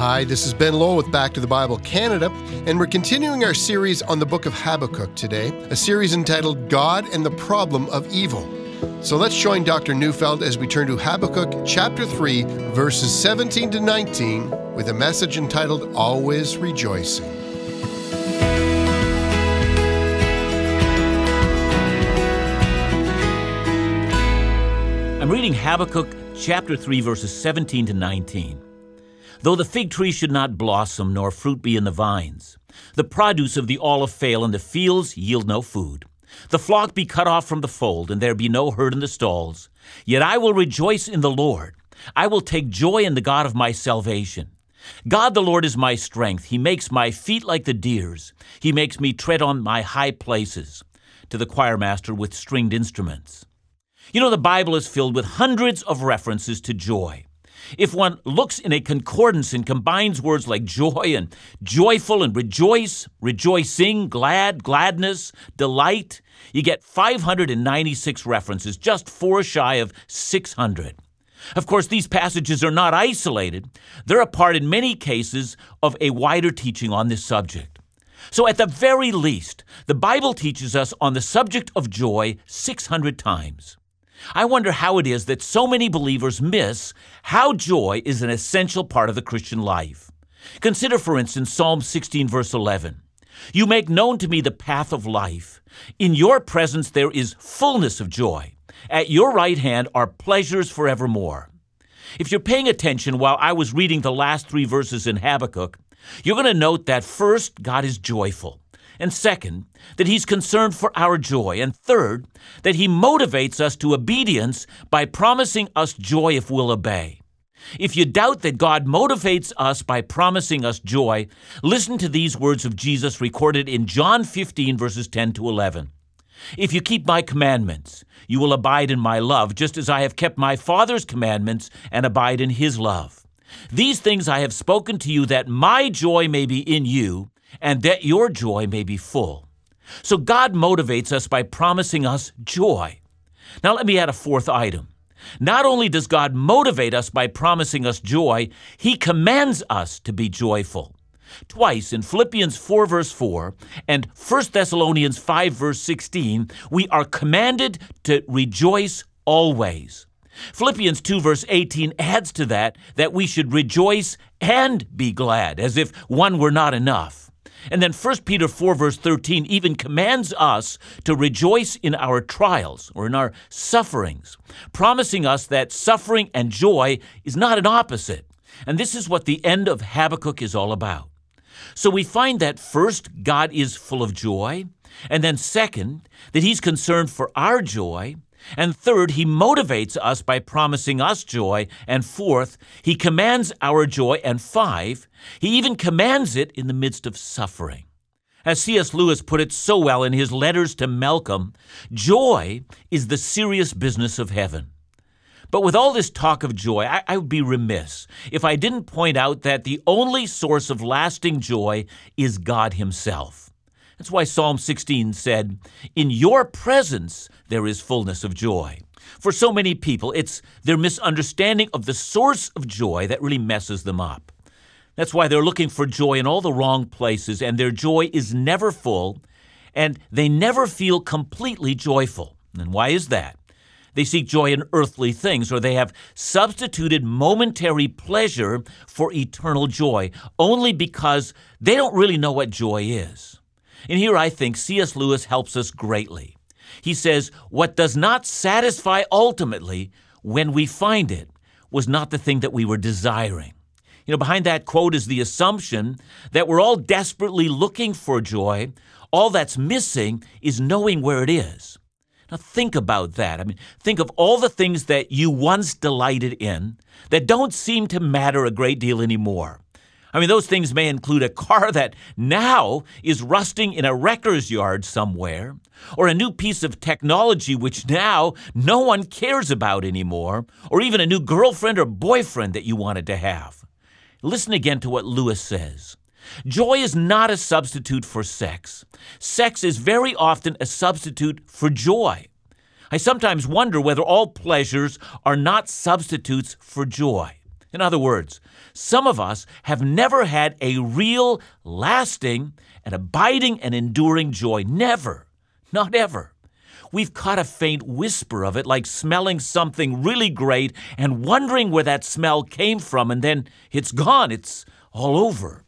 Hi, this is Ben Lowell with Back to the Bible Canada, and we're continuing our series on the book of Habakkuk today, a series entitled God and the Problem of Evil. So let's join Dr. Neufeld as we turn to Habakkuk chapter 3, verses 17 to 19, with a message entitled Always Rejoicing. I'm reading Habakkuk chapter 3, verses 17 to 19. Though the fig tree should not blossom, nor fruit be in the vines, the produce of the olive fail, and the fields yield no food, the flock be cut off from the fold, and there be no herd in the stalls, yet I will rejoice in the Lord. I will take joy in the God of my salvation. God the Lord is my strength. He makes my feet like the deer's. He makes me tread on my high places. To the choir master with stringed instruments. You know, the Bible is filled with hundreds of references to joy. If one looks in a concordance and combines words like joy and joyful and rejoice, rejoicing, glad, gladness, delight, you get 596 references, just four shy of 600. Of course, these passages are not isolated, they're a part in many cases of a wider teaching on this subject. So, at the very least, the Bible teaches us on the subject of joy 600 times. I wonder how it is that so many believers miss how joy is an essential part of the Christian life. Consider, for instance, Psalm 16, verse 11. You make known to me the path of life. In your presence there is fullness of joy. At your right hand are pleasures forevermore. If you're paying attention while I was reading the last three verses in Habakkuk, you're going to note that first, God is joyful. And second, that He's concerned for our joy. And third, that He motivates us to obedience by promising us joy if we'll obey. If you doubt that God motivates us by promising us joy, listen to these words of Jesus recorded in John 15, verses 10 to 11. If you keep my commandments, you will abide in my love, just as I have kept my Father's commandments and abide in his love. These things I have spoken to you that my joy may be in you and that your joy may be full. So God motivates us by promising us joy. Now, let me add a fourth item. Not only does God motivate us by promising us joy, He commands us to be joyful. Twice in Philippians 4, verse 4, and 1 Thessalonians 5, verse 16, we are commanded to rejoice always. Philippians 2, verse 18 adds to that that we should rejoice and be glad, as if one were not enough. And then 1 Peter 4, verse 13, even commands us to rejoice in our trials or in our sufferings, promising us that suffering and joy is not an opposite. And this is what the end of Habakkuk is all about. So we find that first, God is full of joy, and then second, that He's concerned for our joy, and third, he motivates us by promising us joy. And fourth, he commands our joy. And five, he even commands it in the midst of suffering. As C.S. Lewis put it so well in his letters to Malcolm, joy is the serious business of heaven. But with all this talk of joy, I, I, would be remiss if I didn't point out that the only source of lasting joy is God Himself. That's why Psalm 16 said, In your presence there is fullness of joy. For so many people, it's their misunderstanding of the source of joy that really messes them up. That's why they're looking for joy in all the wrong places, and their joy is never full, and they never feel completely joyful. And why is that? They seek joy in earthly things, or they have substituted momentary pleasure for eternal joy, only because they don't really know what joy is. And here I think C.S. Lewis helps us greatly. He says, What does not satisfy ultimately when we find it was not the thing that we were desiring. You know, behind that quote is the assumption that we're all desperately looking for joy. All that's missing is knowing where it is. Now, think about that. I mean, think of all the things that you once delighted in that don't seem to matter a great deal anymore. I mean, those things may include a car that now is rusting in a wrecker's yard somewhere, or a new piece of technology which now no one cares about anymore, or even a new girlfriend or boyfriend that you wanted to have. Listen again to what Lewis says. Joy is not a substitute for sex. Sex is very often a substitute for joy. I sometimes wonder whether all pleasures are not substitutes for joy. In other words, some of us have never had a real, lasting, and abiding and enduring joy. Never. Not ever. We've caught a faint whisper of it, like smelling something really great and wondering where that smell came from, and then it's gone. It's all over.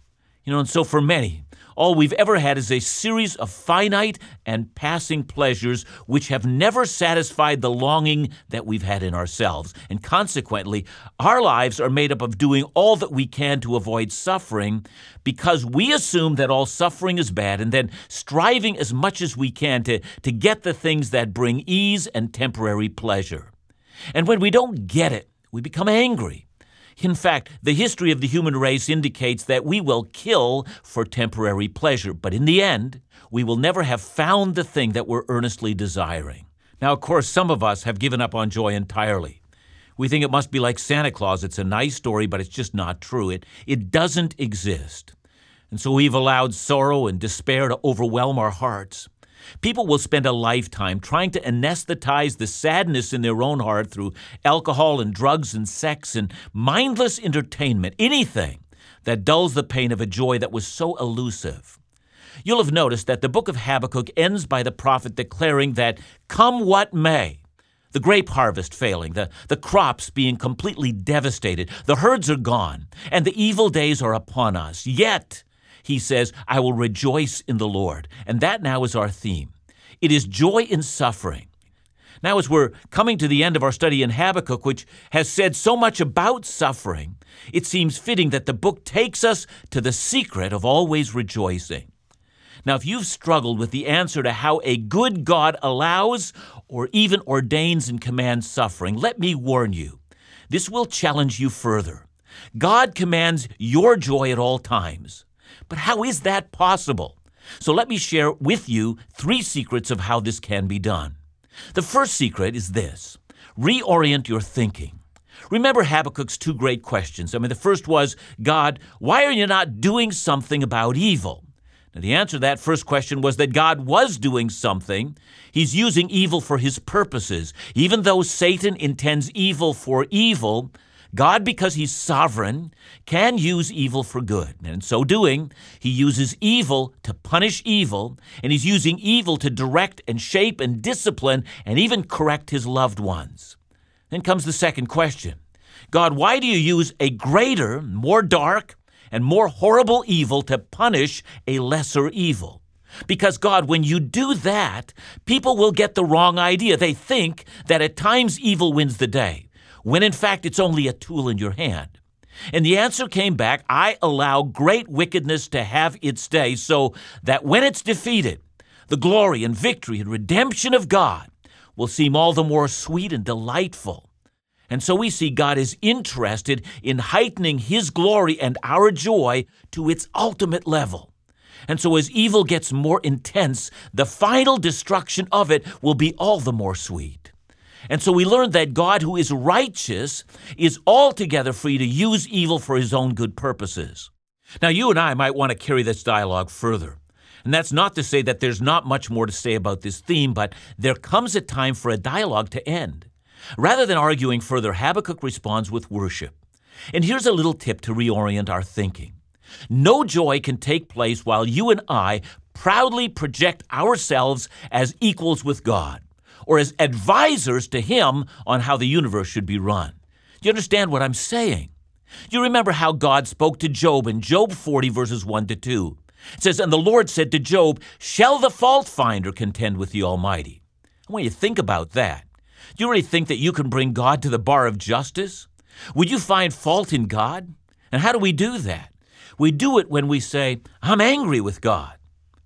You know, and so for many, all we've ever had is a series of finite and passing pleasures which have never satisfied the longing that we've had in ourselves. And consequently, our lives are made up of doing all that we can to avoid suffering because we assume that all suffering is bad and then striving as much as we can to, to get the things that bring ease and temporary pleasure. And when we don't get it, we become angry. In fact, the history of the human race indicates that we will kill for temporary pleasure, but in the end, we will never have found the thing that we're earnestly desiring. Now, of course, some of us have given up on joy entirely. We think it must be like Santa Claus. It's a nice story, but it's just not true. It, it doesn't exist. And so we've allowed sorrow and despair to overwhelm our hearts. People will spend a lifetime trying to anesthetize the sadness in their own heart through alcohol and drugs and sex and mindless entertainment, anything that dulls the pain of a joy that was so elusive. You'll have noticed that the book of Habakkuk ends by the prophet declaring that, come what may, the grape harvest failing, the, the crops being completely devastated, the herds are gone, and the evil days are upon us. Yet, he says, I will rejoice in the Lord. And that now is our theme. It is joy in suffering. Now, as we're coming to the end of our study in Habakkuk, which has said so much about suffering, it seems fitting that the book takes us to the secret of always rejoicing. Now, if you've struggled with the answer to how a good God allows or even ordains and commands suffering, let me warn you. This will challenge you further. God commands your joy at all times. But how is that possible? So let me share with you three secrets of how this can be done. The first secret is this reorient your thinking. Remember Habakkuk's two great questions. I mean, the first was, God, why are you not doing something about evil? Now, the answer to that first question was that God was doing something. He's using evil for his purposes. Even though Satan intends evil for evil, God, because He's sovereign, can use evil for good. And in so doing, He uses evil to punish evil, and He's using evil to direct and shape and discipline and even correct His loved ones. Then comes the second question God, why do you use a greater, more dark, and more horrible evil to punish a lesser evil? Because, God, when you do that, people will get the wrong idea. They think that at times evil wins the day when in fact it's only a tool in your hand? And the answer came back I allow great wickedness to have its day, so that when it's defeated, the glory and victory and redemption of God will seem all the more sweet and delightful. And so we see God is interested in heightening His glory and our joy to its ultimate level. And so as evil gets more intense, the final destruction of it will be all the more sweet. And so we learned that God, who is righteous, is altogether free to use evil for his own good purposes. Now, you and I might want to carry this dialogue further. And that's not to say that there's not much more to say about this theme, but there comes a time for a dialogue to end. Rather than arguing further, Habakkuk responds with worship. And here's a little tip to reorient our thinking. No joy can take place while you and I proudly project ourselves as equals with God or as advisors to him on how the universe should be run. Do you understand what I'm saying? Do you remember how God spoke to Job in Job 40, verses 1 to 2. It says, And the Lord said to Job, Shall the fault finder contend with the Almighty? And when you to think about that, do you really think that you can bring God to the bar of justice? Would you find fault in God? And how do we do that? We do it when we say, I'm angry with God.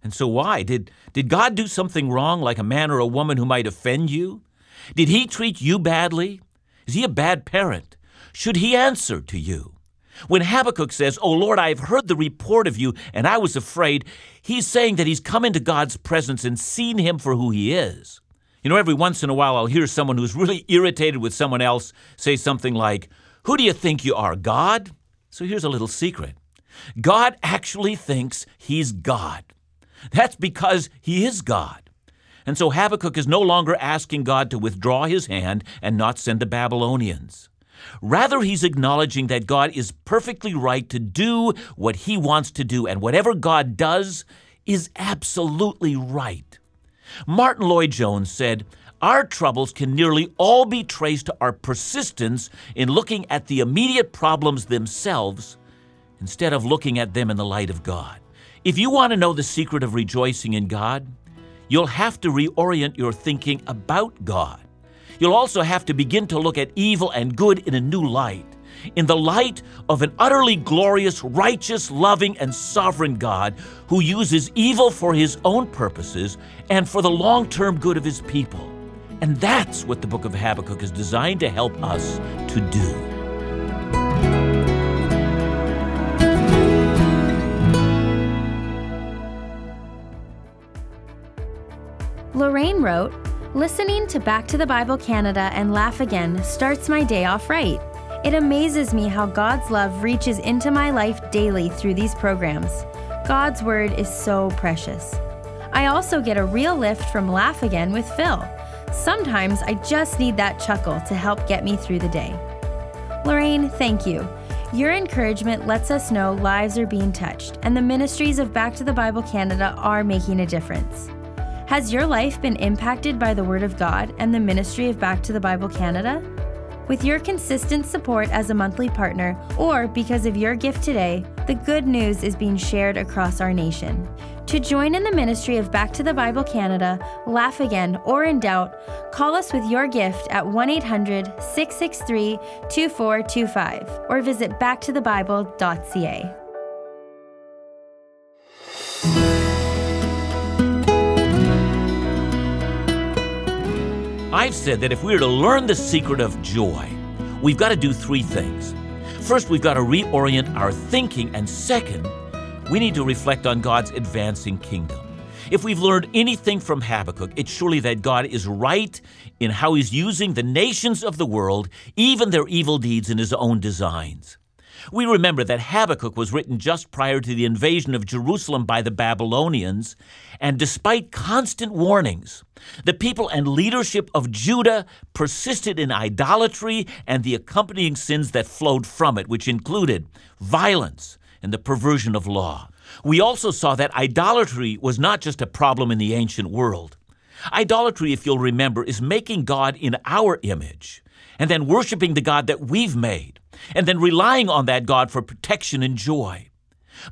And so why? Did, did God do something wrong, like a man or a woman who might offend you? Did he treat you badly? Is he a bad parent? Should he answer to you? When Habakkuk says, Oh Lord, I have heard the report of you, and I was afraid, he's saying that he's come into God's presence and seen him for who he is. You know, every once in a while I'll hear someone who's really irritated with someone else say something like, Who do you think you are, God? So here's a little secret God actually thinks he's God. That's because he is God. And so Habakkuk is no longer asking God to withdraw his hand and not send the Babylonians. Rather, he's acknowledging that God is perfectly right to do what he wants to do, and whatever God does is absolutely right. Martyn Lloyd-Jones said, Our troubles can nearly all be traced to our persistence in looking at the immediate problems themselves instead of looking at them in the light of God. If you want to know the secret of rejoicing in God, you'll have to reorient your thinking about God. You'll also have to begin to look at evil and good in a new light, in the light of an utterly glorious, righteous, loving, and sovereign God who uses evil for his own purposes and for the long term good of his people. And that's what the book of Habakkuk is designed to help us to do. Lorraine wrote, Listening to Back to the Bible Canada and Laugh Again starts my day off right. It amazes me how God's love reaches into my life daily through these programs. God's Word is so precious. I also get a real lift from Laugh Again with Phil. Sometimes I just need that chuckle to help get me through the day. Lorraine, thank you. Your encouragement lets us know lives are being touched, and the ministries of Back to the Bible Canada are making a difference. Has your life been impacted by the Word of God and the ministry of Back to the Bible Canada? With your consistent support as a monthly partner, or because of your gift today, the good news is being shared across our nation. To join in the ministry of Back to the Bible Canada, Laugh Again, or In Doubt, call us with your gift at 1 800 663 2425 or visit backtothebible.ca. I've said that if we are to learn the secret of joy, we've got to do three things. First, we've got to reorient our thinking, and second, we need to reflect on God's advancing kingdom. If we've learned anything from Habakkuk, it's surely that God is right in how he's using the nations of the world, even their evil deeds, in his own designs. We remember that Habakkuk was written just prior to the invasion of Jerusalem by the Babylonians, and despite constant warnings, the people and leadership of Judah persisted in idolatry and the accompanying sins that flowed from it, which included violence and the perversion of law. We also saw that idolatry was not just a problem in the ancient world. Idolatry, if you'll remember, is making God in our image and then worshiping the God that we've made and then relying on that God for protection and joy.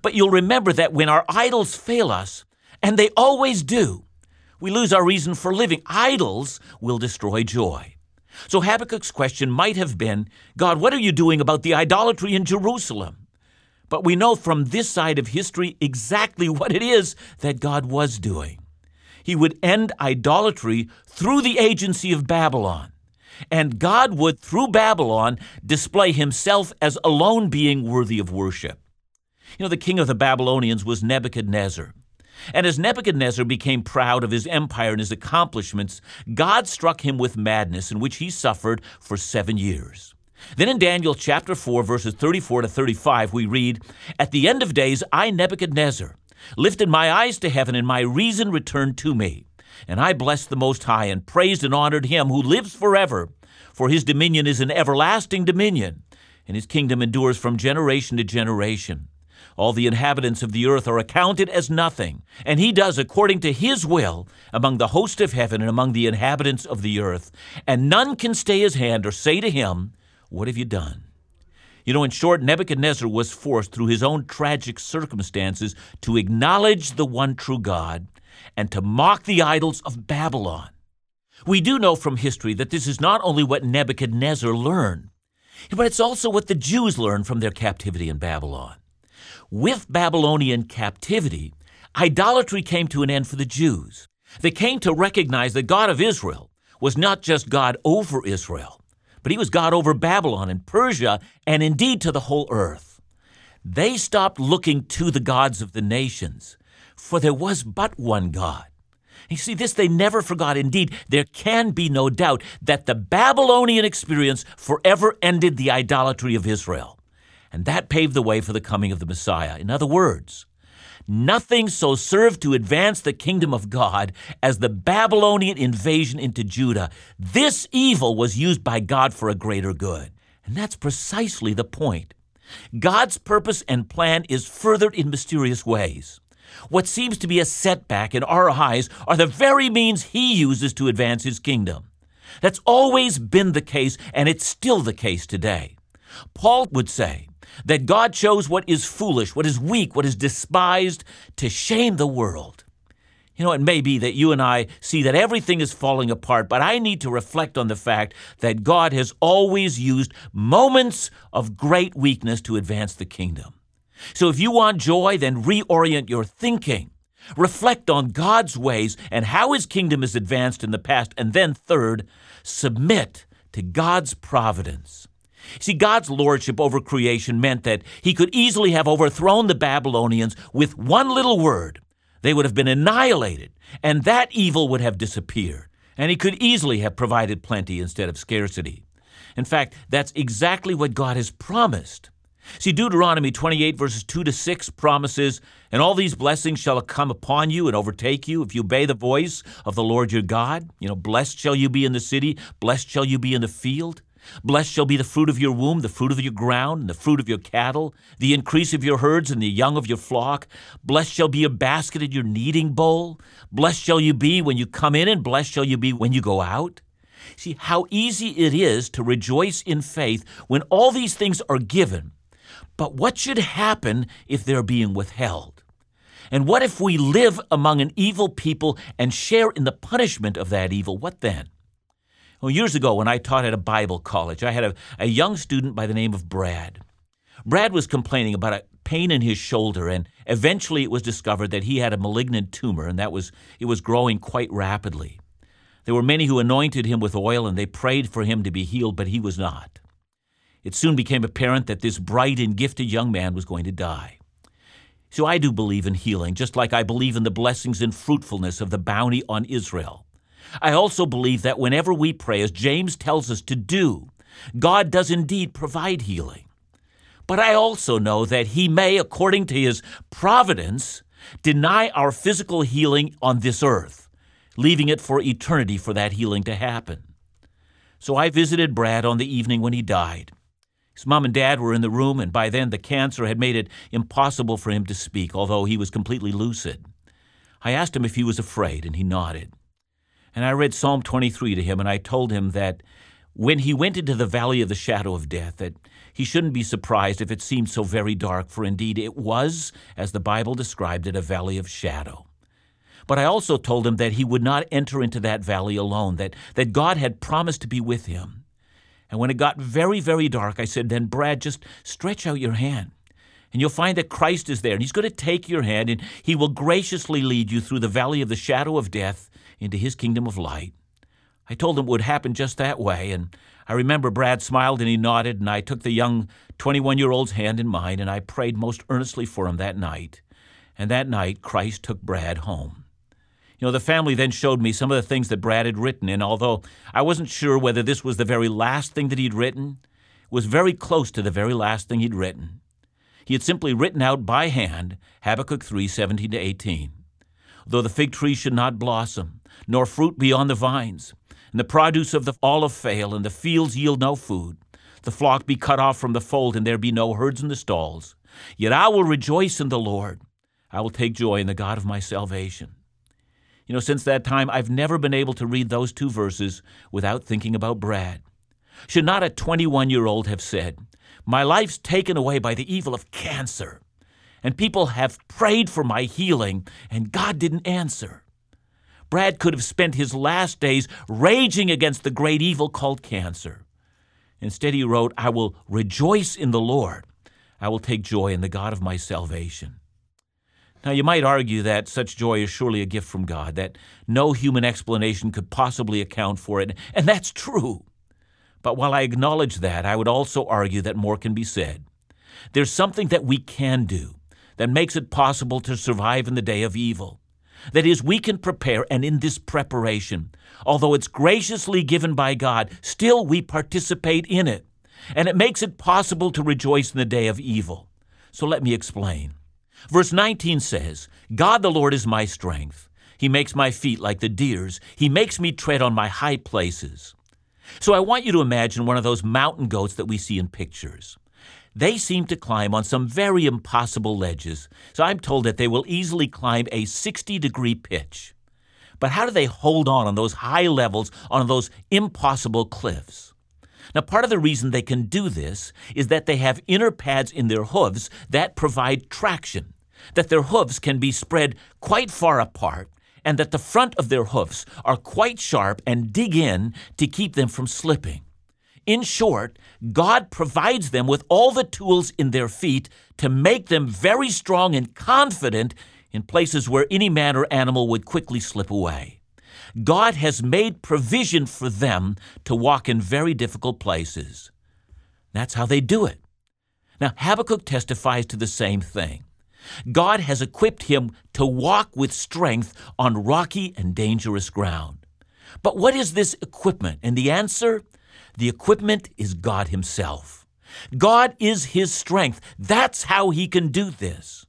But you'll remember that when our idols fail us, and they always do, we lose our reason for living. Idols will destroy joy. So Habakkuk's question might have been God, what are you doing about the idolatry in Jerusalem? But we know from this side of history exactly what it is that God was doing. He would end idolatry through the agency of Babylon. And God would, through Babylon, display himself as alone being worthy of worship. You know, the king of the Babylonians was Nebuchadnezzar. And as Nebuchadnezzar became proud of his empire and his accomplishments, God struck him with madness, in which he suffered for seven years. Then in Daniel chapter 4, verses 34 to 35, we read At the end of days, I, Nebuchadnezzar, lifted my eyes to heaven, and my reason returned to me. And I blessed the Most High and praised and honored him who lives forever, for his dominion is an everlasting dominion, and his kingdom endures from generation to generation. All the inhabitants of the earth are accounted as nothing, and he does according to his will among the host of heaven and among the inhabitants of the earth. And none can stay his hand or say to him, What have you done? You know, in short, Nebuchadnezzar was forced through his own tragic circumstances to acknowledge the one true God and to mock the idols of Babylon. We do know from history that this is not only what Nebuchadnezzar learned, but it's also what the Jews learned from their captivity in Babylon. With Babylonian captivity, idolatry came to an end for the Jews. They came to recognize the God of Israel was not just God over Israel, but he was God over Babylon and Persia and indeed to the whole earth. They stopped looking to the gods of the nations for there was but one God. You see, this they never forgot. Indeed, there can be no doubt that the Babylonian experience forever ended the idolatry of Israel. And that paved the way for the coming of the Messiah. In other words, nothing so served to advance the kingdom of God as the Babylonian invasion into Judah. This evil was used by God for a greater good. And that's precisely the point. God's purpose and plan is furthered in mysterious ways. What seems to be a setback in our eyes are the very means He uses to advance His kingdom. That's always been the case, and it's still the case today. Paul would say that God chose what is foolish, what is weak, what is despised to shame the world. You know, it may be that you and I see that everything is falling apart, but I need to reflect on the fact that God has always used moments of great weakness to advance the kingdom. So if you want joy, then reorient your thinking. Reflect on God's ways and how His kingdom is advanced in the past. And then, third, submit to God's providence. See, God's lordship over creation meant that He could easily have overthrown the Babylonians with one little word they would have been annihilated, and that evil would have disappeared. And he could easily have provided plenty instead of scarcity. In fact, that's exactly what God has promised. See, Deuteronomy 28, verses 2 to 6 promises, And all these blessings shall come upon you and overtake you if you obey the voice of the Lord your God. You know, blessed shall you be in the city, blessed shall you be in the field. Blessed shall be the fruit of your womb, the fruit of your ground, and the fruit of your cattle, the increase of your herds, and the young of your flock. Blessed shall be your basket and your kneading bowl. Blessed shall you be when you come in, and blessed shall you be when you go out. See how easy it is to rejoice in faith when all these things are given. But what should happen if they're being withheld? And what if we live among an evil people and share in the punishment of that evil? What then? Well, years ago, when I taught at a Bible college, I had a, a young student by the name of Brad. Brad was complaining about a pain in his shoulder, and eventually it was discovered that he had a malignant tumor, and that was it was growing quite rapidly. There were many who anointed him with oil, and they prayed for him to be healed, but he was not. It soon became apparent that this bright and gifted young man was going to die. So I do believe in healing, just like I believe in the blessings and fruitfulness of the bounty on Israel. I also believe that whenever we pray, as James tells us to do, God does indeed provide healing. But I also know that He may, according to His providence, deny our physical healing on this earth, leaving it for eternity for that healing to happen. So I visited Brad on the evening when he died. His mom and dad were in the room, and by then the cancer had made it impossible for him to speak, although he was completely lucid. I asked him if he was afraid, and he nodded. And I read Psalm 23 to him, and I told him that when he went into the valley of the shadow of death, that he shouldn't be surprised if it seemed so very dark, for indeed it was, as the Bible described it, a valley of shadow. But I also told him that he would not enter into that valley alone, that, that God had promised to be with him. And when it got very, very dark, I said, Then, Brad, just stretch out your hand. And you'll find that Christ is there, and He's going to take your hand, and He will graciously lead you through the valley of the shadow of death into his kingdom of light. I told him it would happen just that way, and I remember Brad smiled and he nodded, and I took the young 21 year old's hand in mine, and I prayed most earnestly for him that night. And that night, Christ took Brad home. You know, the family then showed me some of the things that Brad had written, and although I wasn't sure whether this was the very last thing that he'd written, it was very close to the very last thing he'd written. He had simply written out by hand Habakkuk 3 17 to 18. Though the fig tree should not blossom, nor fruit be on the vines, and the produce of the olive fail, and the fields yield no food. The flock be cut off from the fold, and there be no herds in the stalls. Yet I will rejoice in the Lord. I will take joy in the God of my salvation. You know, since that time, I've never been able to read those two verses without thinking about Brad. Should not a 21 year old have said, My life's taken away by the evil of cancer, and people have prayed for my healing, and God didn't answer? Brad could have spent his last days raging against the great evil called cancer. Instead, he wrote, I will rejoice in the Lord. I will take joy in the God of my salvation. Now, you might argue that such joy is surely a gift from God, that no human explanation could possibly account for it, and that's true. But while I acknowledge that, I would also argue that more can be said. There's something that we can do that makes it possible to survive in the day of evil. That is, we can prepare, and in this preparation, although it's graciously given by God, still we participate in it. And it makes it possible to rejoice in the day of evil. So let me explain. Verse 19 says, God the Lord is my strength. He makes my feet like the deer's. He makes me tread on my high places. So I want you to imagine one of those mountain goats that we see in pictures. They seem to climb on some very impossible ledges, so I'm told that they will easily climb a 60 degree pitch. But how do they hold on on those high levels, on those impossible cliffs? Now, part of the reason they can do this is that they have inner pads in their hooves that provide traction, that their hooves can be spread quite far apart, and that the front of their hoofs are quite sharp and dig in to keep them from slipping. In short, God provides them with all the tools in their feet to make them very strong and confident in places where any man or animal would quickly slip away. God has made provision for them to walk in very difficult places. That's how they do it. Now, Habakkuk testifies to the same thing. God has equipped him to walk with strength on rocky and dangerous ground. But what is this equipment? And the answer the equipment is God Himself. God is His strength. That's how He can do this.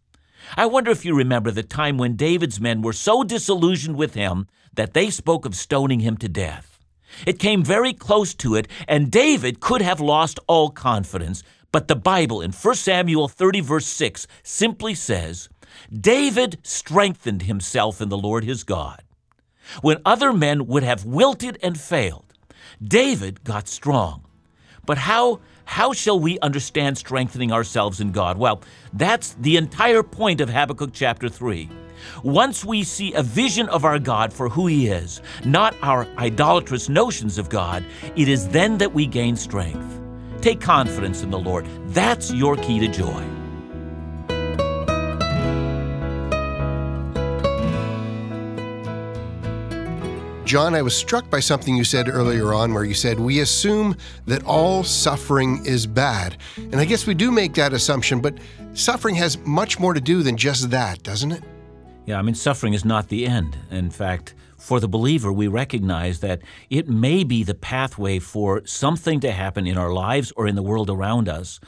I wonder if you remember the time when David's men were so disillusioned with him that they spoke of stoning him to death. It came very close to it, and David could have lost all confidence. But the Bible in 1 Samuel 30, verse 6, simply says, David strengthened himself in the Lord his God. When other men would have wilted and failed, David got strong. But how, how shall we understand strengthening ourselves in God? Well, that's the entire point of Habakkuk chapter 3. Once we see a vision of our God for who He is, not our idolatrous notions of God, it is then that we gain strength. Take confidence in the Lord. That's your key to joy. John, I was struck by something you said earlier on where you said, We assume that all suffering is bad. And I guess we do make that assumption, but suffering has much more to do than just that, doesn't it? Yeah, I mean, suffering is not the end. In fact, for the believer, we recognize that it may be the pathway for something to happen in our lives or in the world around us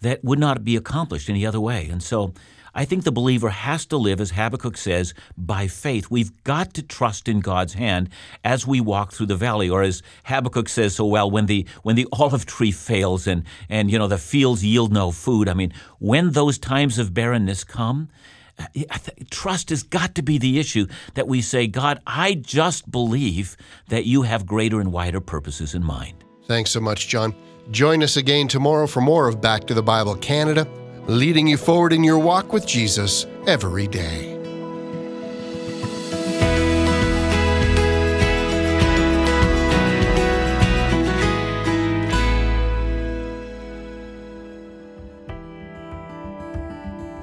that would not be accomplished any other way. And so I think the believer has to live, as Habakkuk says, by faith. We've got to trust in God's hand as we walk through the valley, or as Habakkuk says so well, when the when the olive tree fails and and you know the fields yield no food. I mean, when those times of barrenness come, trust has got to be the issue that we say, God, I just believe that you have greater and wider purposes in mind. Thanks so much, John. Join us again tomorrow for more of Back to the Bible Canada leading you forward in your walk with Jesus every day.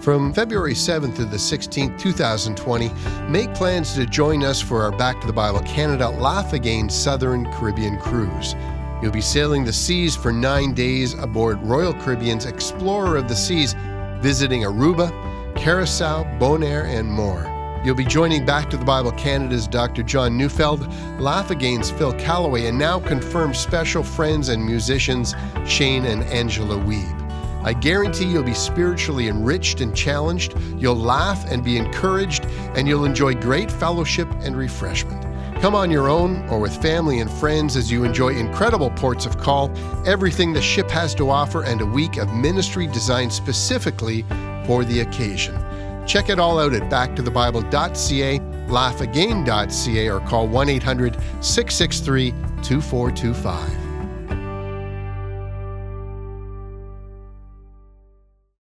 From February 7th to the 16th, 2020, make plans to join us for our Back to the Bible Canada Laugh Again Southern Caribbean cruise. You'll be sailing the seas for nine days aboard Royal Caribbean's Explorer of the Seas, visiting Aruba, Curacao, Bonaire, and more. You'll be joining Back to the Bible Canada's Dr. John Neufeld, Laugh Again's Phil Callaway, and now confirmed special friends and musicians Shane and Angela Weeb. I guarantee you'll be spiritually enriched and challenged, you'll laugh and be encouraged, and you'll enjoy great fellowship and refreshment. Come on your own or with family and friends as you enjoy incredible ports of call, everything the ship has to offer, and a week of ministry designed specifically for the occasion. Check it all out at backtothebible.ca, laughagain.ca, or call 1 800 663 2425.